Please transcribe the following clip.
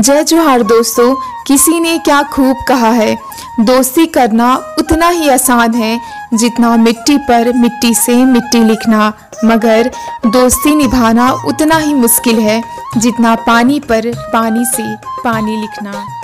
जय जोहार दोस्तों, किसी ने क्या खूब कहा है? दोस्ती करना उतना ही आसान है जितना मिट्टी पर मिट्टी से मिट्टी लिखना। मगर दोस्ती निभाना उतना ही मुश्किल है जितना पानी पर पानी से पानी लिखना।